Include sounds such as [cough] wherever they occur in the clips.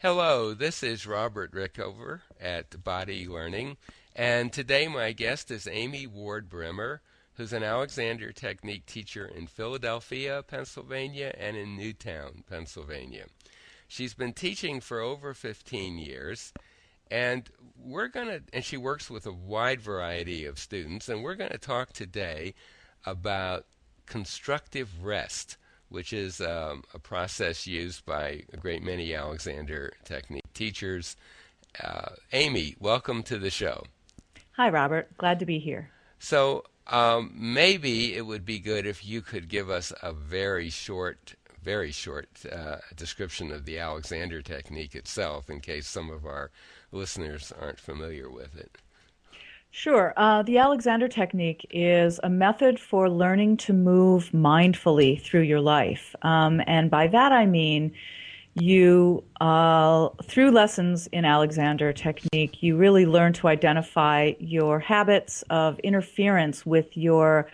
Hello, this is Robert Rickover at Body Learning, and today my guest is Amy Ward Brimmer, who's an Alexander Technique teacher in Philadelphia, Pennsylvania, and in Newtown, Pennsylvania. She's been teaching for over 15 years, and we're going to, and she works with a wide variety of students, and we're going to talk today about constructive rest which is um, a process used by a great many Alexander Technique teachers. Uh, Amy, welcome to the show. Hi, Robert. Glad to be here. So, um, maybe it would be good if you could give us a very short, very short uh, description of the Alexander Technique itself, in case some of our listeners aren't familiar with it. Sure. Uh, the Alexander Technique is a method for learning to move mindfully through your life. Um, and by that I mean you, uh, through lessons in Alexander Technique, you really learn to identify your habits of interference with your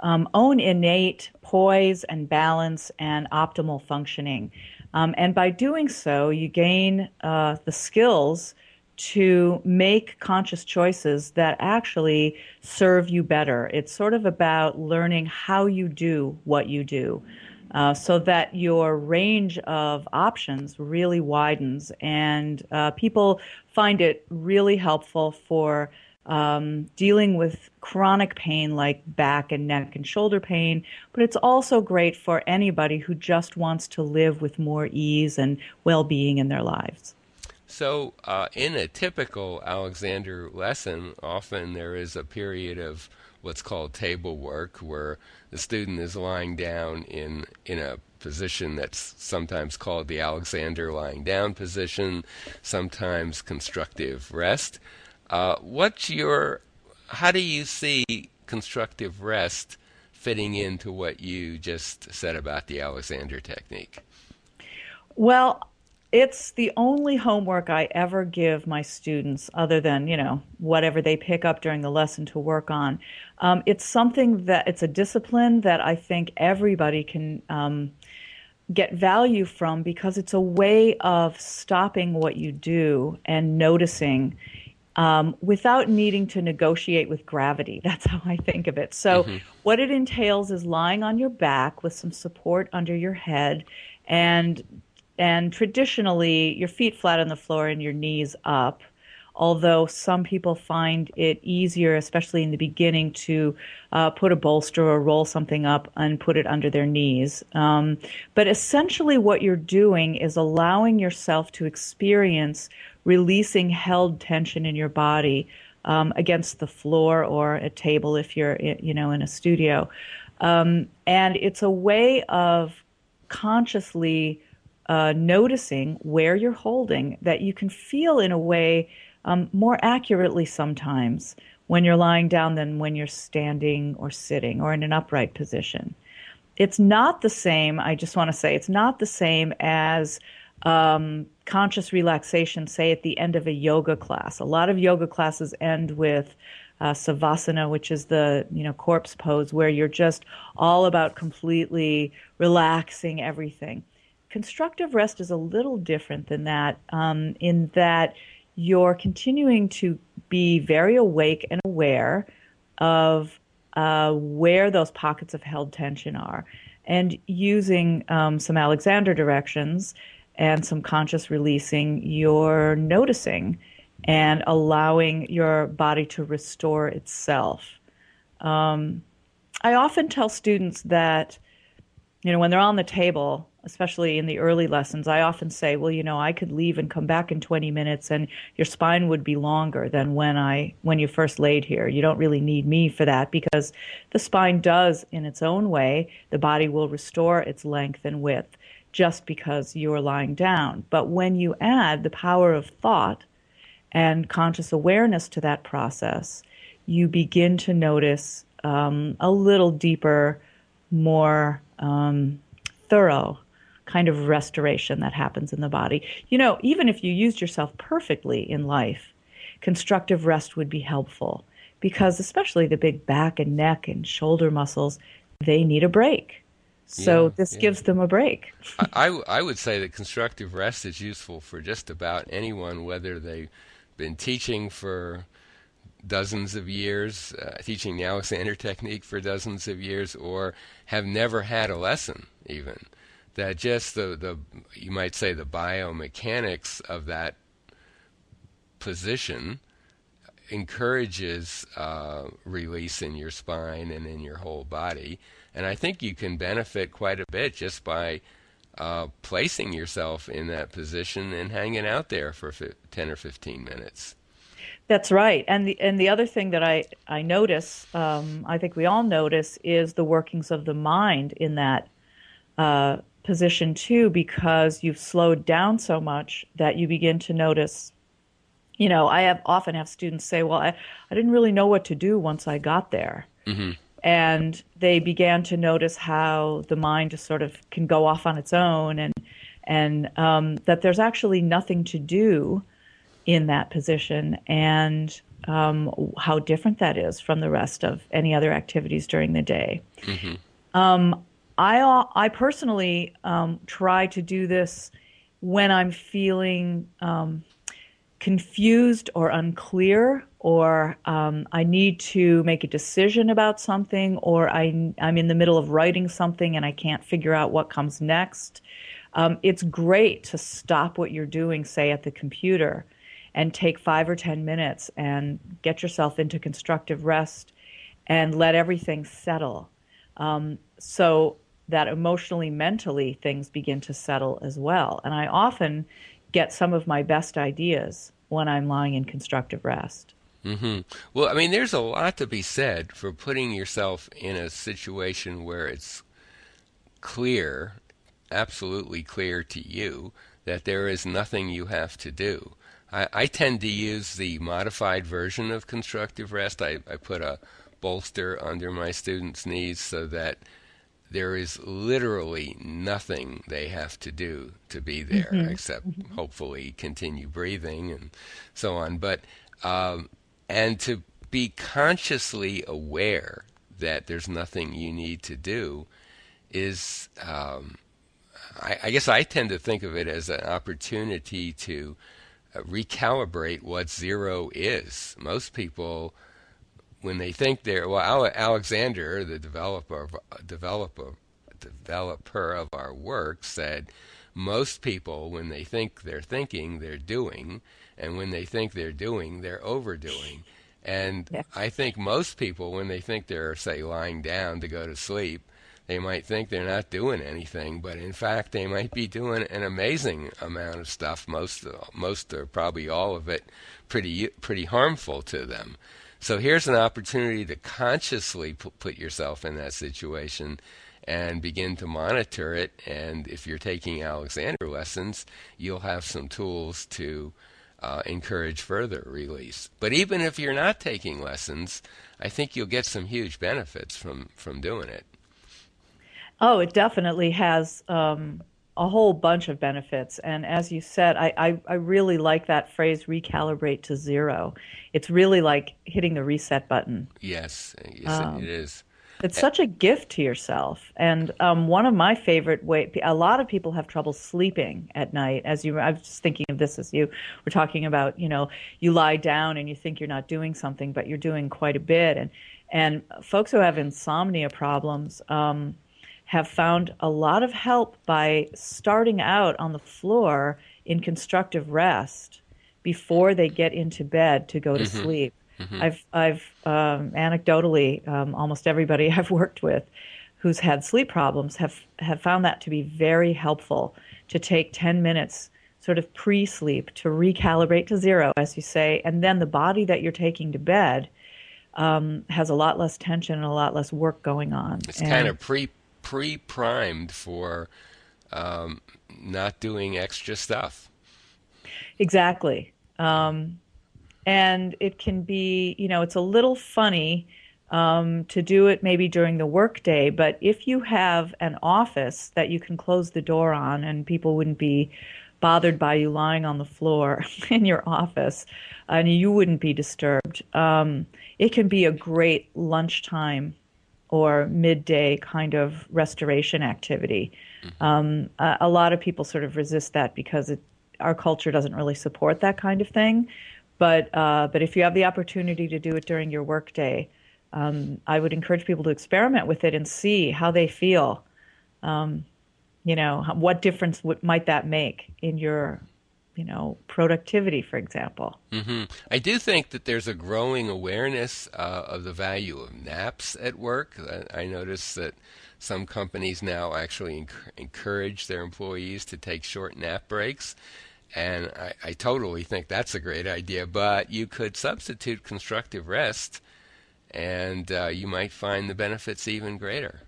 um, own innate poise and balance and optimal functioning. Um, and by doing so, you gain uh, the skills to make conscious choices that actually serve you better. It's sort of about learning how you do what you do. Uh, so that your range of options really widens, and uh, people find it really helpful for um, dealing with chronic pain like back and neck and shoulder pain, but it's also great for anybody who just wants to live with more ease and well being in their lives. So, uh, in a typical Alexander lesson, often there is a period of what's called table work, where the student is lying down in in a position that's sometimes called the Alexander lying down position, sometimes constructive rest. Uh, what's your how do you see constructive rest fitting into what you just said about the Alexander technique? Well, it's the only homework I ever give my students, other than you know whatever they pick up during the lesson to work on. Um, it's something that it's a discipline that I think everybody can um, get value from because it's a way of stopping what you do and noticing. Um, without needing to negotiate with gravity. [laughs] That's how I think of it. So, mm-hmm. what it entails is lying on your back with some support under your head and and traditionally your feet flat on the floor and your knees up although some people find it easier, especially in the beginning, to uh, put a bolster or roll something up and put it under their knees. Um, but essentially, what you're doing is allowing yourself to experience releasing held tension in your body um, against the floor or a table if you're, you know, in a studio. Um, and it's a way of consciously uh, noticing where you're holding that you can feel in a way um, more accurately sometimes when you're lying down than when you're standing or sitting or in an upright position. It's not the same, I just want to say, it's not the same as um, conscious relaxation, say at the end of a yoga class. A lot of yoga classes end with uh, savasana, which is the you know corpse pose, where you're just all about completely relaxing everything constructive rest is a little different than that um, in that you're continuing to be very awake and aware of uh, where those pockets of held tension are and using um, some Alexander directions and some conscious releasing, you're noticing and allowing your body to restore itself. Um, I often tell students that, you know, when they're on the table, especially in the early lessons, I often say, well, you know, I could leave and come back in 20 minutes and your spine would be longer than when I when you first laid here. You don't really need me for that because the spine does in its own way, the body will restore its length and width just because you're lying down. But when you add the power of thought and conscious awareness to that process, you begin to notice um, a little deeper, more um, thorough kind of restoration that happens in the body. You know, even if you used yourself perfectly in life, constructive rest would be helpful because, especially the big back and neck and shoulder muscles, they need a break. So Yeah, this yeah. gives them a break. I I would say that constructive rest is useful for just about anyone, whether they've been teaching for dozens of years, uh, teaching the Alexander technique for dozens of years, or have never had a lesson even. That just the, the you might say the biomechanics of that position encourages uh, release in your spine and in your whole body. And I think you can benefit quite a bit just by uh, placing yourself in that position and hanging out there for fi- 10 or 15 minutes. That's right. And the and the other thing that I I notice, um, I think we all notice, is the workings of the mind in that uh, position too, because you've slowed down so much that you begin to notice. You know, I have often have students say, "Well, I, I didn't really know what to do once I got there," and they began to notice how the mind just sort of can go off on its own, and and um, that there's actually nothing to do in that position and um, how different that is from the rest of any other activities during the day. Um, I, uh, I personally um, try to do this when I'm feeling um, confused or unclear, or um, I need to make a decision about something, or I, I'm in the middle of writing something and I can't figure out what comes next. Um, it's great to stop what you're doing, say at the computer, and take five or 10 minutes and get yourself into constructive rest and let everything settle. Um, so that emotionally, mentally, things begin to settle as well. And I often get some of my best ideas when I'm lying in constructive rest. Mm-hmm. Well, I mean, there's a lot to be said for putting yourself in a situation where it's clear, absolutely clear to you, that there is nothing you have to do. I, I tend to use the modified version of constructive rest. I, I put a bolster under my students' knees so that there is literally nothing they have to do to be there except hopefully continue breathing and so on. But um, and to be consciously aware that there's nothing you need to do is, um, I, I guess I tend to think of it as an opportunity to recalibrate what zero is. Most people when they think they're well, Alexander, the developer of, developer developer of our work, said most people when they think they're thinking, they're doing, and when they think they're doing, they're overdoing. And Yeah. I think most people when they think they're say lying down to go to sleep, they might think they're not doing anything, but in fact they might be doing an amazing amount of stuff. Most most or probably all of it pretty pretty harmful to them. So here's an opportunity to consciously put yourself in that situation and begin to monitor it. And if you're taking Alexander lessons, you'll have some tools to uh, encourage further release. But even if you're not taking lessons, I think you'll get some huge benefits from, from doing it. Oh, it definitely has um, a whole bunch of benefits. And as you said, I, I, I really like that phrase recalibrate to zero. It's really like hitting the reset button. Yes, yes, it- it is. It's such a gift to yourself. And um, one of my favorite way, a lot of people have trouble sleeping at night. As you, I was just thinking of this as you were talking about, you know, you lie down and you think you're not doing something, but you're doing quite a bit. And and folks who have insomnia problems um, have found a lot of help by starting out on the floor in constructive rest before they get into bed to go to sleep. I've, I've um, anecdotally, um, almost everybody [laughs] I've worked with who's had sleep problems have, have found that to be very helpful to take 10 minutes sort of pre sleep to recalibrate to zero, as you say, and then the body that you're taking to bed um, has a lot less tension and a lot less work going on. It's And- kind of pre pre primed for um, not doing extra stuff. Exactly. Um, and it can be, you know, it's a little funny um, to do it maybe during the workday, but if you have an office that you can close the door on and people wouldn't be bothered by you lying on the floor [laughs] in your office and you wouldn't be disturbed, um, it can be a great lunchtime or midday kind of restoration activity. Mm-hmm. Um, a, a, lot of people sort of resist that because it, our culture doesn't really support that kind of thing. But uh, but if you have the opportunity to do it during your workday, um, I would encourage people to experiment with it and see how they feel. Um, you know, what difference w- might that make in your you know, productivity, for example. Mm-hmm. I do think that there's a growing awareness uh, of the value of naps at work. I, I notice that some companies now actually enc- encourage their employees to take short nap breaks. And I, I totally think that's a great idea, but you could substitute constructive rest and uh, you might find the benefits even greater.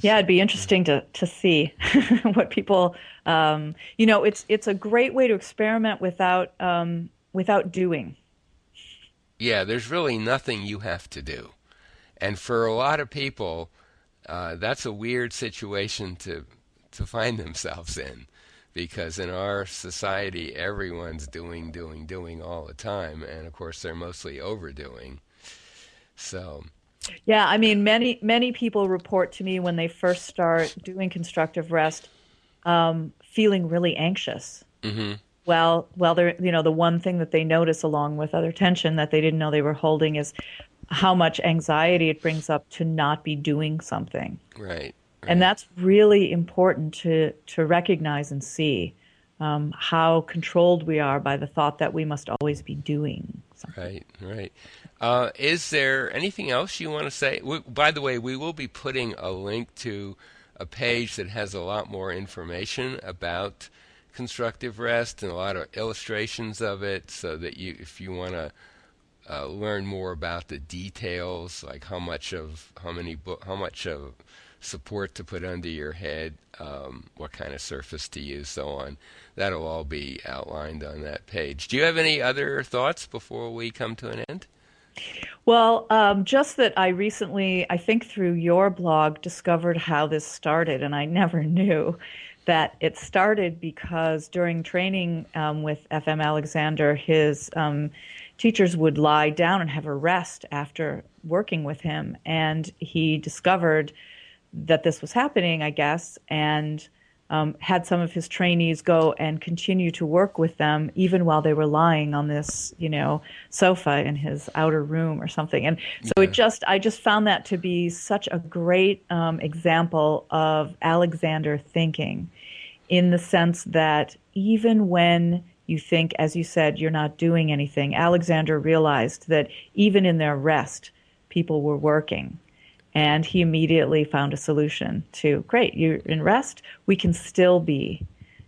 Yeah, it'd be interesting to to see [laughs] what people. Um, you know, it's it's a great way to experiment without um, without doing. Yeah, there's really nothing you have to do, and for a lot of people, uh, that's a weird situation to to find [laughs] themselves in, because in our society, everyone's doing, doing, doing all the time, and of course, they're mostly overdoing. So yeah, I mean, many many people report to me when they first start doing constructive rest, um, feeling really anxious. Mm-hmm. Well, well, they're you know the one thing that they notice along with other tension that they didn't know they were holding is how much anxiety it brings up to not be doing something. Right. right. And that's really important to to recognize and see um, how controlled we are by the thought that we must always be doing something. Right. Right. Uh, is there anything else you want to say? We, by the way, we will be putting a link to a page that has a lot more information about constructive rest and a lot of illustrations of it, so that you, if you want to uh, learn more about the details, like how much of how many how much of support to put under your head, um, what kind of surface to use, so on. That'll all be outlined on that page. Do you have any other thoughts before we come to an end? Well, um, just that I recently, I think through your blog, discovered how this started, and I [laughs] never knew that it started because during training um, with FM Alexander, his um, teachers would lie down and have a rest after working with him, and he discovered that this was happening, I guess, and um, had some of his trainees go and continue to work with them even while they were lying on this, you know, sofa in his outer room or something. And so yeah. it just, I just found that to be such a great um, example of Alexander thinking in the sense that even when you think, as you said, you're not doing anything, Alexander realized that even in their rest, people were working and he immediately found a solution to great, you're in rest, we can still be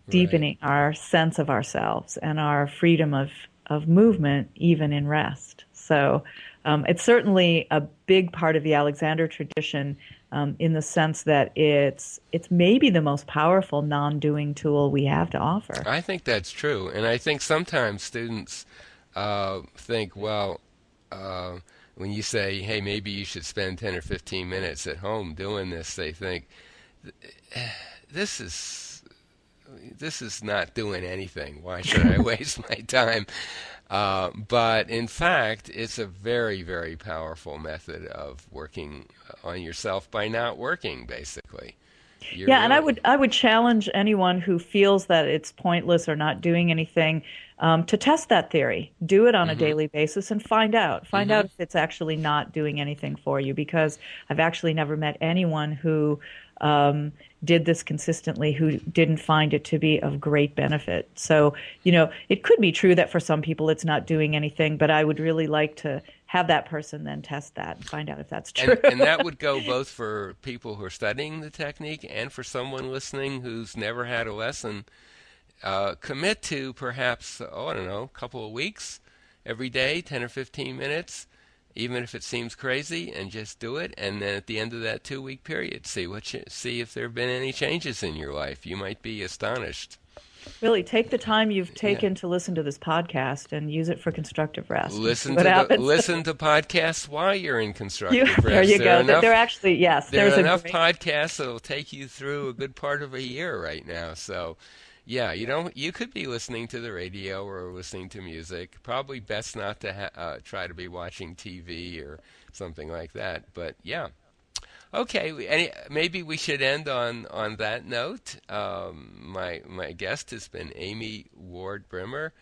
deepening right. our sense of ourselves and our freedom of, of movement even in rest. So um, it's certainly a big part of the Alexander tradition um, in the sense that it's it's maybe the most powerful non-doing tool we have to offer. I think that's true, and I think sometimes students uh, think, well. Uh, when you say, hey, maybe you should spend 10 or 15 minutes at home doing this, they think, this is this is not doing anything. Why should I [laughs] waste my time? Uh, but in fact, it's a very, very powerful method of working on yourself by not working, basically. You're yeah, really... and I would I would challenge anyone who feels that it's pointless or not doing anything um, to test that theory. Do it on mm-hmm. a daily basis and find out. Find mm-hmm. out if it's actually not doing anything for you. Because I've actually never met anyone who um, did this consistently who didn't find it to be of great benefit. So, you know, it could be true that for some people it's not doing anything, but I would really like to have that person then test that and find out if that's true. And, and that would go [laughs] both for people who are studying the technique and for someone listening who's never had a lesson uh, commit to perhaps, oh, I don't know, a couple of weeks every day, 10 or 15 minutes, even if it seems crazy, and just do it. And then at the end of that two week period, see what you, see if there have been any changes in your life. You might be astonished. Really, take the time you've taken yeah. to listen to this podcast and use it for constructive rest. Listen to the, listen to podcasts while you're in constructive you, rest. There you there go. Enough, they're actually yes. There are enough great... podcasts that'll take you through a good part of a year right now. So Yeah, you don't. You could be listening to the radio or listening to music. Probably best not to ha- uh, try to be watching TV or something like that. But yeah, okay. Any, maybe we should end on on that note. Um, my my guest has been Amy Ward Brimmer,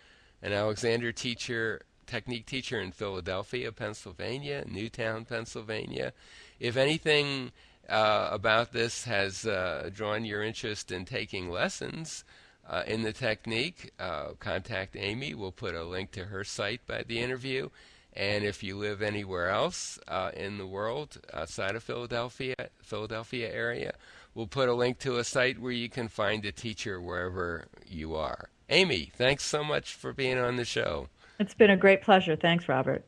an Alexander teacher, technique teacher in Philadelphia, Pennsylvania, Newtown, Pennsylvania. If anything. Uh, about this has uh, drawn your interest in taking lessons, uh, in the technique, uh, contact Amy. We'll put a link to her site by the interview. And if you live anywhere else uh, in the world outside of Philadelphia, Philadelphia area, we'll put a link to a site where you can find a teacher wherever you are. Amy, thanks so much for being on the show. It's been a great pleasure. Thanks, Robert.